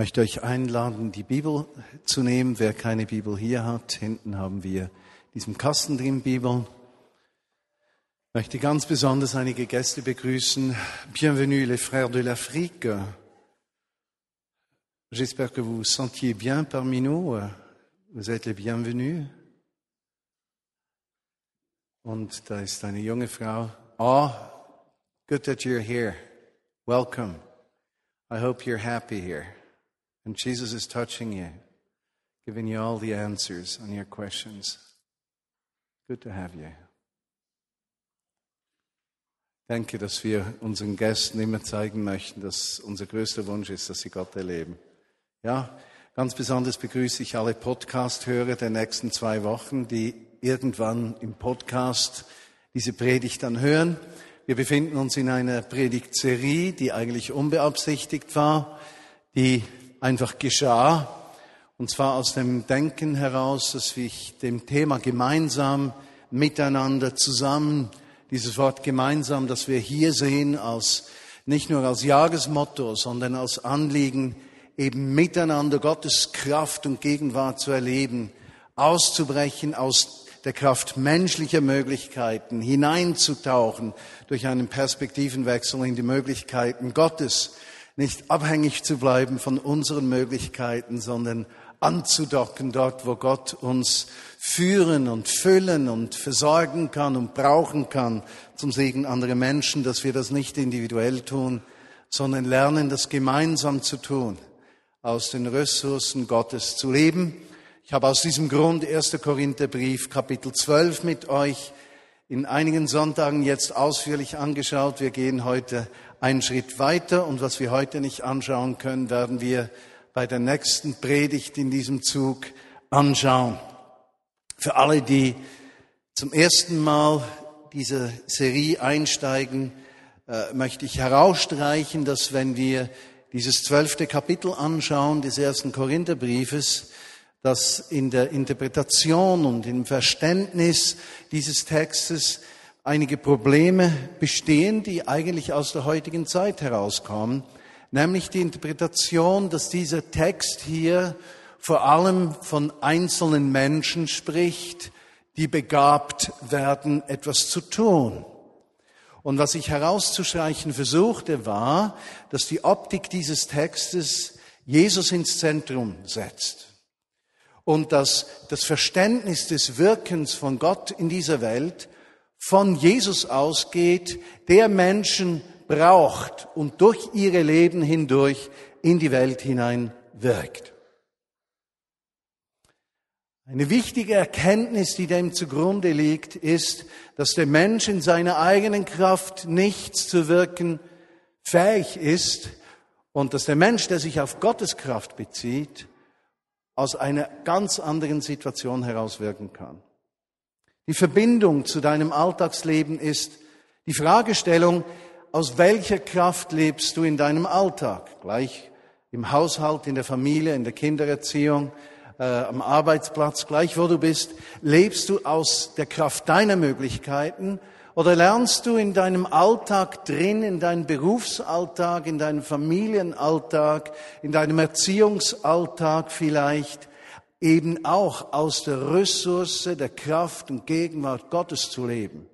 möchte euch einladen, die Bibel zu nehmen. Wer keine Bibel hier hat, hinten haben wir diesen Kasten drin Bibel. Ich möchte ganz besonders einige Gäste begrüßen. Bienvenue les frères de l'Afrique. J'espère que vous vous sentiez bien parmi nous. Vous êtes les bienvenus. Und da ist eine junge Frau. Oh, good that you're here. Welcome. I hope you're happy here. And Jesus is touching you, giving you all the answers on your questions. Good to have you. Ich denke, dass wir unseren Gästen immer zeigen möchten, dass unser größter Wunsch ist, dass sie Gott erleben. Ja, ganz besonders begrüße ich alle Podcast-Hörer der nächsten zwei Wochen, die irgendwann im Podcast diese Predigt dann hören. Wir befinden uns in einer Predigtserie, die eigentlich unbeabsichtigt war, die einfach geschah. Und zwar aus dem Denken heraus, dass ich dem Thema gemeinsam, miteinander, zusammen, dieses Wort gemeinsam, das wir hier sehen, als, nicht nur als Jahresmotto, sondern als Anliegen, eben miteinander Gottes Kraft und Gegenwart zu erleben, auszubrechen aus der Kraft menschlicher Möglichkeiten, hineinzutauchen durch einen Perspektivenwechsel in die Möglichkeiten Gottes nicht abhängig zu bleiben von unseren Möglichkeiten, sondern anzudocken dort, wo Gott uns führen und füllen und versorgen kann und brauchen kann zum Segen anderer Menschen, dass wir das nicht individuell tun, sondern lernen, das gemeinsam zu tun, aus den Ressourcen Gottes zu leben. Ich habe aus diesem Grund 1. Korintherbrief Kapitel 12 mit euch in einigen Sonntagen jetzt ausführlich angeschaut. Wir gehen heute einen Schritt weiter und was wir heute nicht anschauen können, werden wir bei der nächsten Predigt in diesem Zug anschauen. Für alle, die zum ersten Mal diese Serie einsteigen, äh, möchte ich herausstreichen, dass wenn wir dieses zwölfte Kapitel anschauen des ersten Korintherbriefes, dass in der Interpretation und im Verständnis dieses Textes einige Probleme bestehen, die eigentlich aus der heutigen Zeit herauskommen, nämlich die Interpretation, dass dieser Text hier vor allem von einzelnen Menschen spricht, die begabt werden, etwas zu tun. Und was ich herauszustreichen versuchte, war, dass die Optik dieses Textes Jesus ins Zentrum setzt und dass das Verständnis des Wirkens von Gott in dieser Welt von Jesus ausgeht, der Menschen braucht und durch ihre Leben hindurch in die Welt hinein wirkt. Eine wichtige Erkenntnis, die dem zugrunde liegt, ist, dass der Mensch in seiner eigenen Kraft nichts zu wirken fähig ist und dass der Mensch, der sich auf Gottes Kraft bezieht, aus einer ganz anderen Situation heraus wirken kann. Die Verbindung zu deinem Alltagsleben ist die Fragestellung, aus welcher Kraft lebst du in deinem Alltag? Gleich im Haushalt, in der Familie, in der Kindererziehung, äh, am Arbeitsplatz, gleich wo du bist. Lebst du aus der Kraft deiner Möglichkeiten oder lernst du in deinem Alltag drin, in deinem Berufsalltag, in deinem Familienalltag, in deinem Erziehungsalltag vielleicht, eben auch aus der Ressource der Kraft und Gegenwart Gottes zu leben?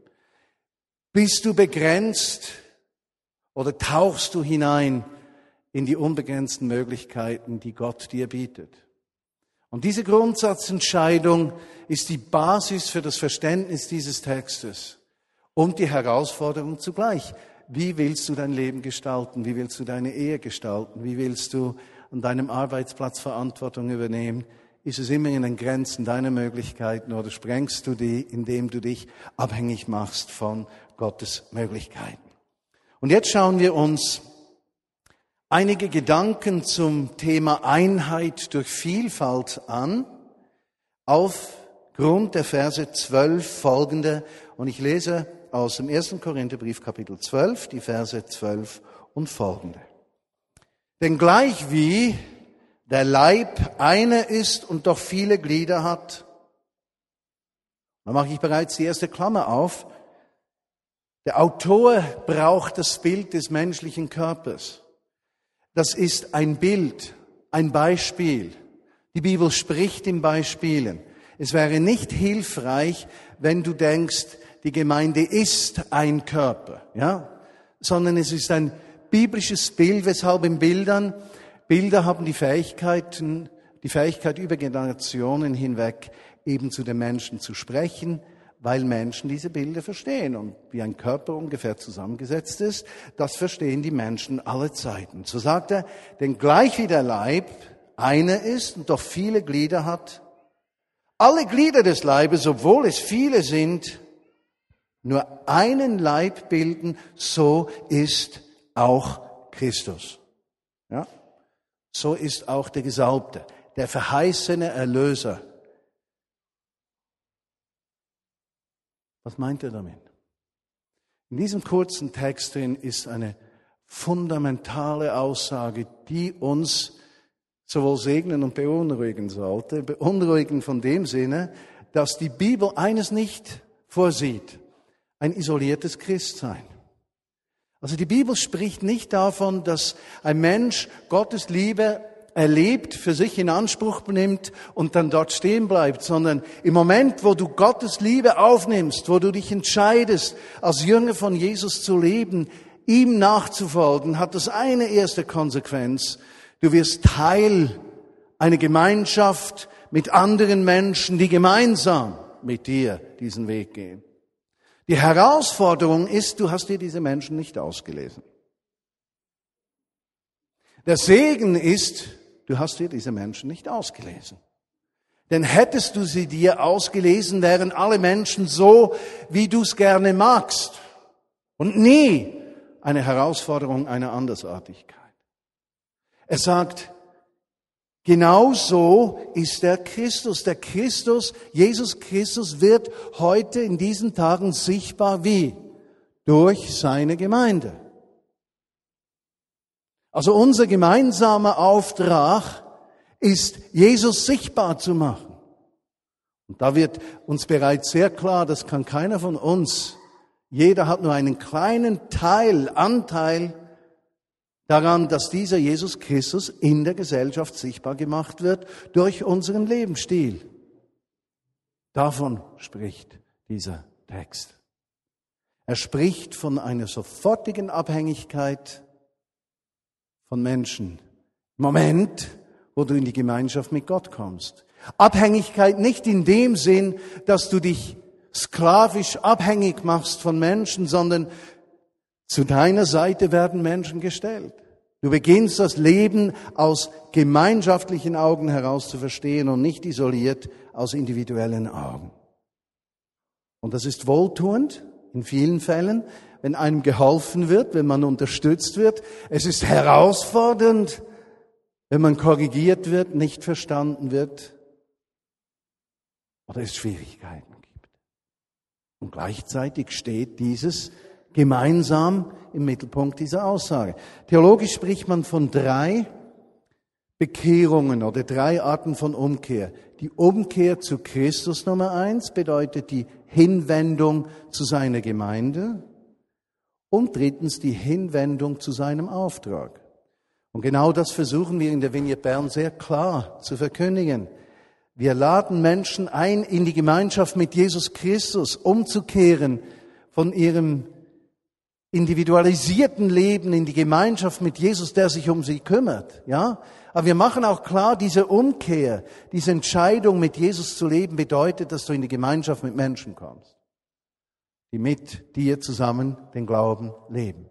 Bist du begrenzt oder tauchst du hinein in die unbegrenzten Möglichkeiten, die Gott dir bietet? Und diese Grundsatzentscheidung ist die Basis für das Verständnis dieses Textes und die Herausforderung zugleich. Wie willst du dein Leben gestalten? Wie willst du deine Ehe gestalten? Wie willst du an deinem Arbeitsplatz Verantwortung übernehmen? Ist es immer in den Grenzen deiner Möglichkeiten oder sprengst du die, indem du dich abhängig machst von Gottes Möglichkeiten? Und jetzt schauen wir uns einige Gedanken zum Thema Einheit durch Vielfalt an, aufgrund der Verse 12 folgende. Und ich lese aus dem 1. Korintherbrief Kapitel 12, die Verse 12 und folgende. Denn gleich wie der Leib einer ist und doch viele Glieder hat. Da mache ich bereits die erste Klammer auf. Der Autor braucht das Bild des menschlichen Körpers. Das ist ein Bild ein Beispiel. Die Bibel spricht in Beispielen. Es wäre nicht hilfreich, wenn du denkst, die Gemeinde ist ein Körper, ja? Sondern es ist ein biblisches Bild, weshalb in Bildern, Bilder haben die Fähigkeiten, die Fähigkeit über Generationen hinweg eben zu den Menschen zu sprechen, weil Menschen diese Bilder verstehen. Und wie ein Körper ungefähr zusammengesetzt ist, das verstehen die Menschen alle Zeiten. So sagt er, denn gleich wie der Leib einer ist und doch viele Glieder hat, alle Glieder des Leibes, obwohl es viele sind, nur einen Leib bilden, so ist auch Christus. Ja? So ist auch der Gesalbte, der verheißene Erlöser. Was meint er damit? In diesem kurzen Text drin ist eine fundamentale Aussage, die uns sowohl segnen und beunruhigen sollte. Beunruhigen von dem Sinne, dass die Bibel eines nicht vorsieht, ein isoliertes Christsein. Also die Bibel spricht nicht davon, dass ein Mensch Gottes Liebe erlebt, für sich in Anspruch nimmt und dann dort stehen bleibt, sondern im Moment, wo du Gottes Liebe aufnimmst, wo du dich entscheidest, als Jünger von Jesus zu leben, ihm nachzufolgen, hat das eine erste Konsequenz, Du wirst Teil einer Gemeinschaft mit anderen Menschen, die gemeinsam mit dir diesen Weg gehen. Die Herausforderung ist, du hast dir diese Menschen nicht ausgelesen. Der Segen ist, du hast dir diese Menschen nicht ausgelesen. Denn hättest du sie dir ausgelesen, wären alle Menschen so, wie du es gerne magst. Und nie eine Herausforderung einer Andersartigkeit. Er sagt, genau so ist der Christus. Der Christus, Jesus Christus wird heute in diesen Tagen sichtbar wie? Durch seine Gemeinde. Also unser gemeinsamer Auftrag ist, Jesus sichtbar zu machen. Und da wird uns bereits sehr klar, das kann keiner von uns. Jeder hat nur einen kleinen Teil, Anteil daran, dass dieser Jesus Christus in der Gesellschaft sichtbar gemacht wird durch unseren Lebensstil. Davon spricht dieser Text. Er spricht von einer sofortigen Abhängigkeit von Menschen. Moment, wo du in die Gemeinschaft mit Gott kommst. Abhängigkeit nicht in dem Sinn, dass du dich sklavisch abhängig machst von Menschen, sondern zu deiner Seite werden Menschen gestellt. Du beginnst das Leben aus gemeinschaftlichen Augen heraus zu verstehen und nicht isoliert aus individuellen Augen. Und das ist wohltuend in vielen Fällen, wenn einem geholfen wird, wenn man unterstützt wird. Es ist herausfordernd, wenn man korrigiert wird, nicht verstanden wird oder es Schwierigkeiten gibt. Und gleichzeitig steht dieses gemeinsam im Mittelpunkt dieser Aussage. Theologisch spricht man von drei Bekehrungen oder drei Arten von Umkehr. Die Umkehr zu Christus Nummer eins bedeutet die Hinwendung zu seiner Gemeinde und drittens die Hinwendung zu seinem Auftrag. Und genau das versuchen wir in der Vignette Bern sehr klar zu verkündigen. Wir laden Menschen ein, in die Gemeinschaft mit Jesus Christus umzukehren von ihrem individualisierten Leben in die Gemeinschaft mit Jesus, der sich um sie kümmert, ja. Aber wir machen auch klar, diese Umkehr, diese Entscheidung mit Jesus zu leben bedeutet, dass du in die Gemeinschaft mit Menschen kommst, die mit dir zusammen den Glauben leben.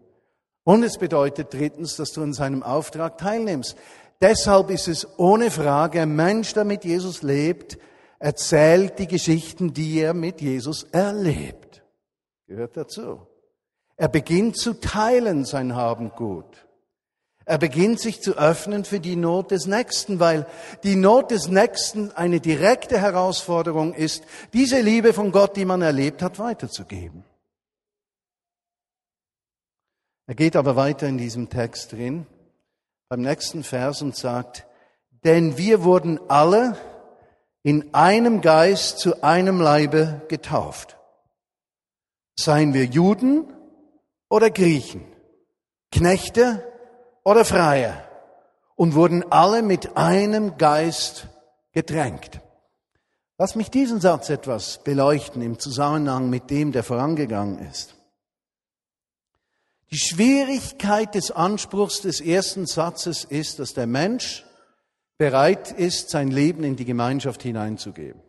Und es bedeutet drittens, dass du an seinem Auftrag teilnimmst. Deshalb ist es ohne Frage, ein Mensch, der mit Jesus lebt, erzählt die Geschichten, die er mit Jesus erlebt. Gehört dazu. Er beginnt zu teilen sein Habengut. Er beginnt sich zu öffnen für die Not des Nächsten, weil die Not des Nächsten eine direkte Herausforderung ist, diese Liebe von Gott, die man erlebt hat, weiterzugeben. Er geht aber weiter in diesem Text drin, beim nächsten Vers und sagt, denn wir wurden alle in einem Geist zu einem Leibe getauft. Seien wir Juden oder Griechen, Knechte oder Freie, und wurden alle mit einem Geist getränkt. Lass mich diesen Satz etwas beleuchten im Zusammenhang mit dem, der vorangegangen ist. Die Schwierigkeit des Anspruchs des ersten Satzes ist, dass der Mensch bereit ist, sein Leben in die Gemeinschaft hineinzugeben.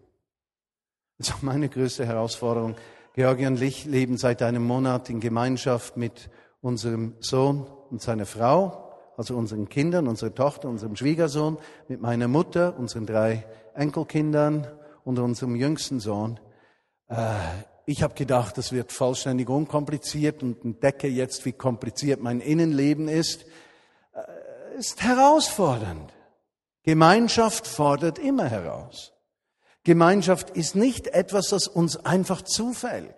Das ist auch meine größte Herausforderung. Georgi und ich leben seit einem Monat in Gemeinschaft mit unserem Sohn und seiner Frau, also unseren Kindern, unserer Tochter, unserem Schwiegersohn, mit meiner Mutter, unseren drei Enkelkindern und unserem jüngsten Sohn. Äh, ich habe gedacht, das wird vollständig unkompliziert und entdecke jetzt, wie kompliziert mein Innenleben ist. Äh, ist herausfordernd. Gemeinschaft fordert immer heraus. Gemeinschaft ist nicht etwas, das uns einfach zufällt.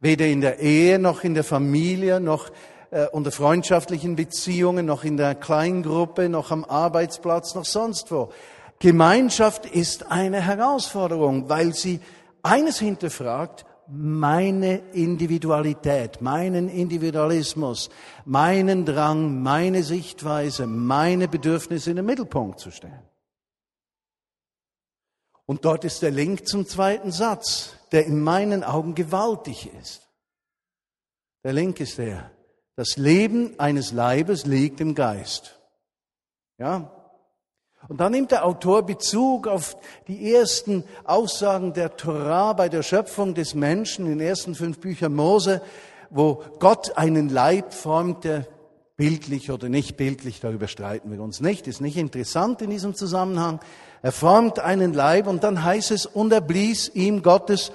Weder in der Ehe noch in der Familie noch äh, unter freundschaftlichen Beziehungen noch in der Kleingruppe noch am Arbeitsplatz noch sonst wo. Gemeinschaft ist eine Herausforderung, weil sie eines hinterfragt, meine Individualität, meinen Individualismus, meinen Drang, meine Sichtweise, meine Bedürfnisse in den Mittelpunkt zu stellen. Und dort ist der Link zum zweiten Satz, der in meinen Augen gewaltig ist. Der Link ist der, das Leben eines Leibes liegt im Geist. Ja, und dann nimmt der Autor Bezug auf die ersten Aussagen der Torah bei der Schöpfung des Menschen in den ersten fünf Büchern Mose, wo Gott einen Leib formte, bildlich oder nicht bildlich, darüber streiten wir uns nicht, ist nicht interessant in diesem Zusammenhang. Er formt einen Leib und dann heißt es, und er blies ihm Gottes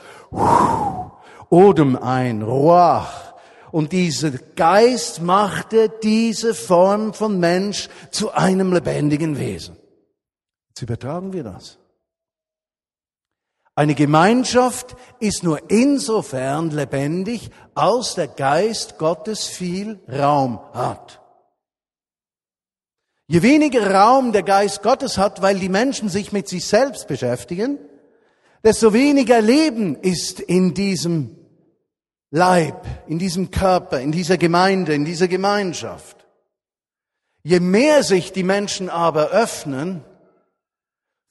Odem ein, Ruach. Und dieser Geist machte diese Form von Mensch zu einem lebendigen Wesen. Jetzt übertragen wir das. Eine Gemeinschaft ist nur insofern lebendig, als der Geist Gottes viel Raum hat. Je weniger Raum der Geist Gottes hat, weil die Menschen sich mit sich selbst beschäftigen, desto weniger Leben ist in diesem Leib, in diesem Körper, in dieser Gemeinde, in dieser Gemeinschaft. Je mehr sich die Menschen aber öffnen,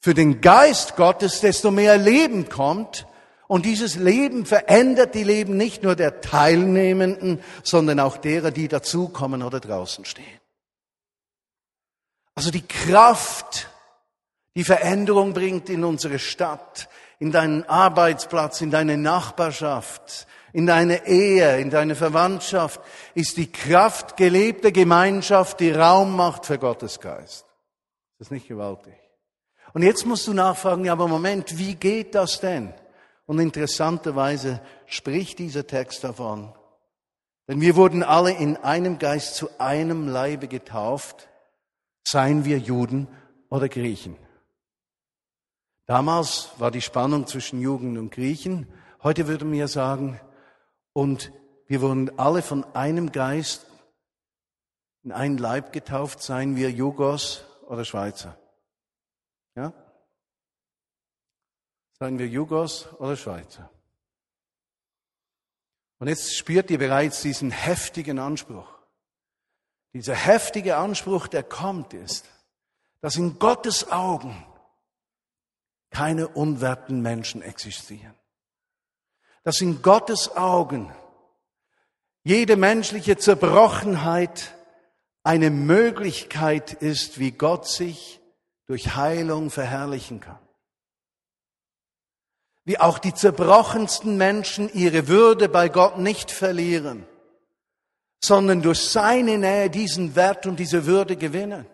für den Geist Gottes, desto mehr Leben kommt. Und dieses Leben verändert die Leben nicht nur der Teilnehmenden, sondern auch derer, die dazukommen oder draußen stehen. Also die Kraft, die Veränderung bringt in unsere Stadt, in deinen Arbeitsplatz, in deine Nachbarschaft, in deine Ehe, in deine Verwandtschaft, ist die Kraft gelebter Gemeinschaft, die Raum macht für Gottes Geist. Das ist nicht gewaltig. Und jetzt musst du nachfragen, ja, aber Moment, wie geht das denn? Und interessanterweise spricht dieser Text davon. Denn wir wurden alle in einem Geist zu einem Leibe getauft, seien wir Juden oder Griechen. Damals war die Spannung zwischen Juden und Griechen. Heute würden wir sagen, und wir wurden alle von einem Geist in einen Leib getauft, seien wir Jugos oder Schweizer. Ja? Seien wir Jugos oder Schweizer. Und jetzt spürt ihr bereits diesen heftigen Anspruch. Dieser heftige Anspruch, der kommt, ist, dass in Gottes Augen keine unwerten Menschen existieren. Dass in Gottes Augen jede menschliche Zerbrochenheit eine Möglichkeit ist, wie Gott sich durch Heilung verherrlichen kann. Wie auch die zerbrochensten Menschen ihre Würde bei Gott nicht verlieren, sondern durch seine Nähe diesen Wert und diese Würde gewinnen.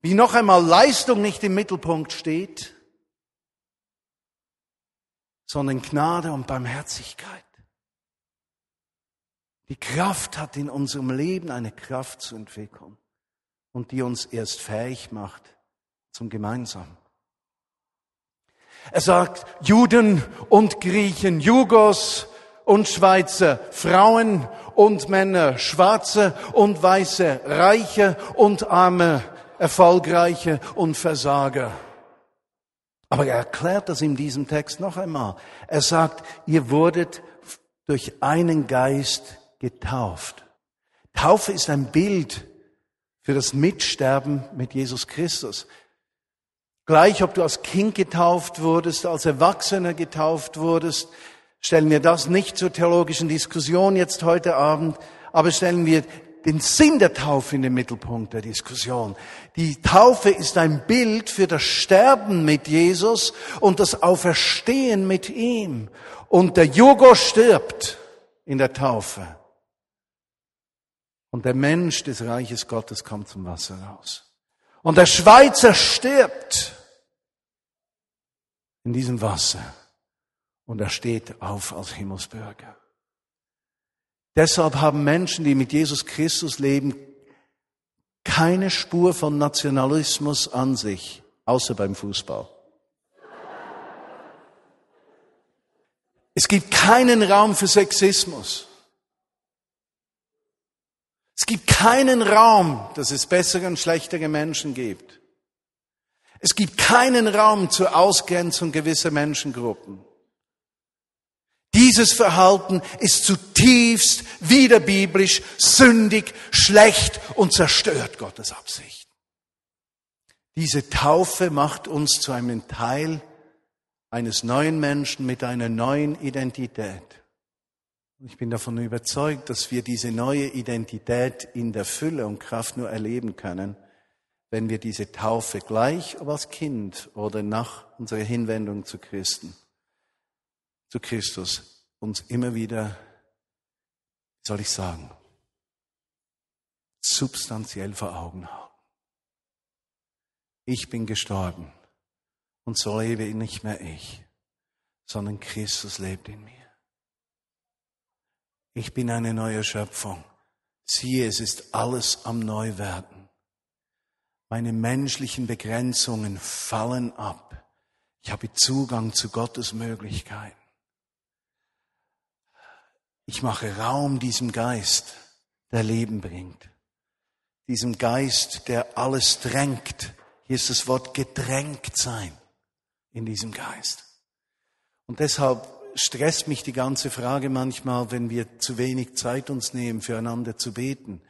Wie noch einmal Leistung nicht im Mittelpunkt steht, sondern Gnade und Barmherzigkeit. Die Kraft hat in unserem Leben eine Kraft zu entwickeln und die uns erst fähig macht zum Gemeinsamen. Er sagt Juden und Griechen, Jugos und Schweizer, Frauen und Männer, Schwarze und Weiße, Reiche und Arme, Erfolgreiche und Versager. Aber er erklärt das in diesem Text noch einmal. Er sagt, ihr wurdet durch einen Geist getauft. Taufe ist ein Bild für das Mitsterben mit Jesus Christus. Gleich ob du als Kind getauft wurdest, als Erwachsener getauft wurdest, stellen wir das nicht zur theologischen Diskussion jetzt heute Abend, aber stellen wir den Sinn der Taufe in den Mittelpunkt der Diskussion. Die Taufe ist ein Bild für das Sterben mit Jesus und das Auferstehen mit ihm. Und der Jugo stirbt in der Taufe. Und der Mensch des Reiches Gottes kommt zum Wasser raus. Und der Schweizer stirbt in diesem Wasser. Und er steht auf als Himmelsbürger. Deshalb haben Menschen, die mit Jesus Christus leben, keine Spur von Nationalismus an sich, außer beim Fußball. Es gibt keinen Raum für Sexismus. Es gibt keinen Raum, dass es bessere und schlechtere Menschen gibt. Es gibt keinen Raum zur Ausgrenzung gewisser Menschengruppen. Dieses Verhalten ist zutiefst widerbiblisch, sündig, schlecht und zerstört Gottes Absicht. Diese Taufe macht uns zu einem Teil eines neuen Menschen mit einer neuen Identität. Ich bin davon überzeugt, dass wir diese neue Identität in der Fülle und Kraft nur erleben können, wenn wir diese Taufe gleich, ob als Kind oder nach unserer Hinwendung zu Christen zu Christus uns immer wieder, wie soll ich sagen, substanziell vor Augen haben. Ich bin gestorben und so lebe nicht mehr ich, sondern Christus lebt in mir. Ich bin eine neue Schöpfung. Siehe, es ist alles am Neuwerden. Meine menschlichen Begrenzungen fallen ab. Ich habe Zugang zu Gottes Möglichkeiten. Ich mache Raum diesem Geist, der Leben bringt. Diesem Geist, der alles drängt. Hier ist das Wort gedrängt sein in diesem Geist. Und deshalb stresst mich die ganze Frage manchmal, wenn wir zu wenig Zeit uns nehmen, füreinander zu beten.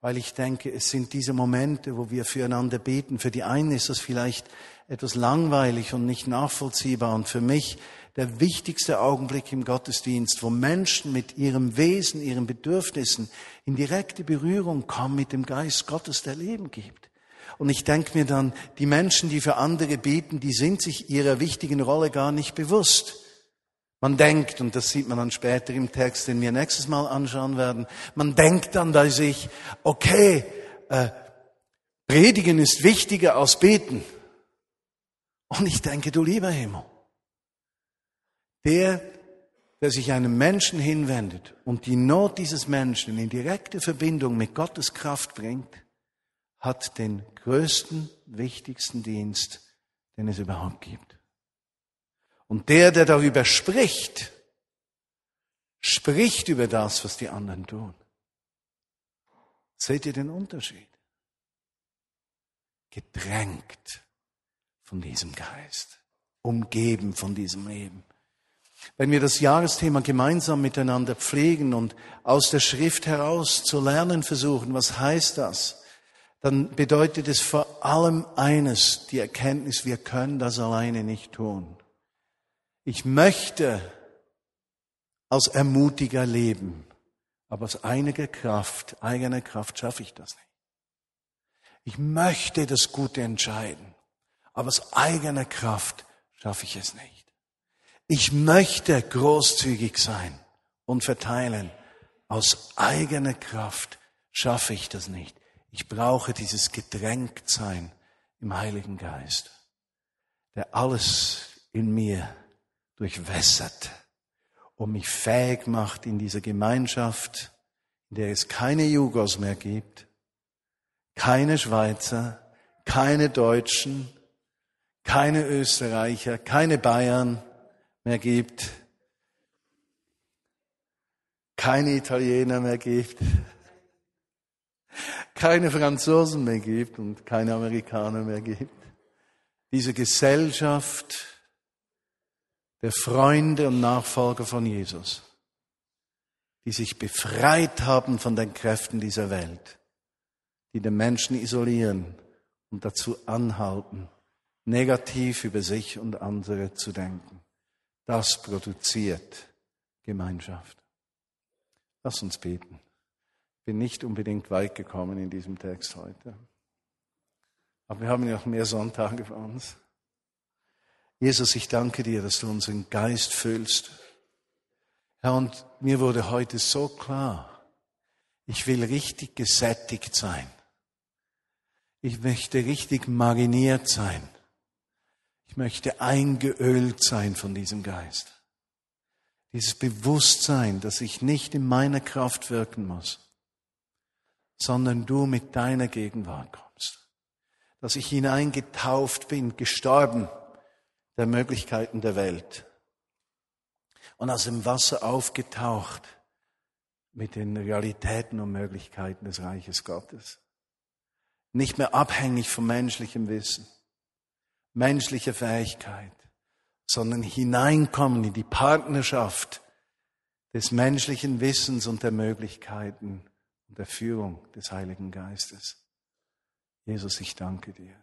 Weil ich denke, es sind diese Momente, wo wir füreinander beten. Für die einen ist das vielleicht etwas langweilig und nicht nachvollziehbar. Und für mich der wichtigste Augenblick im Gottesdienst, wo Menschen mit ihrem Wesen, ihren Bedürfnissen in direkte Berührung kommen mit dem Geist Gottes, der Leben gibt. Und ich denke mir dann, die Menschen, die für andere beten, die sind sich ihrer wichtigen Rolle gar nicht bewusst. Man denkt, und das sieht man dann später im Text, den wir nächstes Mal anschauen werden, man denkt dann bei sich, okay, äh, Predigen ist wichtiger als beten. Und ich denke, du lieber Himmel, der, der sich einem Menschen hinwendet und die Not dieses Menschen in direkte Verbindung mit Gottes Kraft bringt, hat den größten, wichtigsten Dienst, den es überhaupt gibt. Und der, der darüber spricht, spricht über das, was die anderen tun. Seht ihr den Unterschied? Gedrängt von diesem Geist, umgeben von diesem Leben. Wenn wir das Jahresthema gemeinsam miteinander pflegen und aus der Schrift heraus zu lernen versuchen, was heißt das? Dann bedeutet es vor allem eines, die Erkenntnis, wir können das alleine nicht tun. Ich möchte als Ermutiger leben, aber aus einiger Kraft, eigener Kraft schaffe ich das nicht. Ich möchte das Gute entscheiden, aber aus eigener Kraft schaffe ich es nicht. Ich möchte großzügig sein und verteilen. Aus eigener Kraft schaffe ich das nicht. Ich brauche dieses Gedränktsein im Heiligen Geist, der alles in mir durchwässert und mich fähig macht in dieser Gemeinschaft, in der es keine Jugos mehr gibt, keine Schweizer, keine Deutschen, keine Österreicher, keine Bayern, mehr gibt, keine Italiener mehr gibt, keine Franzosen mehr gibt und keine Amerikaner mehr gibt. Diese Gesellschaft der Freunde und Nachfolger von Jesus, die sich befreit haben von den Kräften dieser Welt, die den Menschen isolieren und dazu anhalten, negativ über sich und andere zu denken. Das produziert Gemeinschaft. Lass uns beten. Ich bin nicht unbedingt weit gekommen in diesem Text heute. Aber wir haben ja noch mehr Sonntage vor uns. Jesus, ich danke dir, dass du unseren Geist füllst. Herr, und mir wurde heute so klar, ich will richtig gesättigt sein. Ich möchte richtig mariniert sein. Ich möchte eingeölt sein von diesem Geist. Dieses Bewusstsein, dass ich nicht in meiner Kraft wirken muss, sondern du mit deiner Gegenwart kommst. Dass ich hineingetauft bin, gestorben der Möglichkeiten der Welt und aus dem Wasser aufgetaucht mit den Realitäten und Möglichkeiten des Reiches Gottes. Nicht mehr abhängig vom menschlichen Wissen, menschlicher Fähigkeit, sondern hineinkommen in die Partnerschaft des menschlichen Wissens und der Möglichkeiten und der Führung des Heiligen Geistes. Jesus, ich danke dir.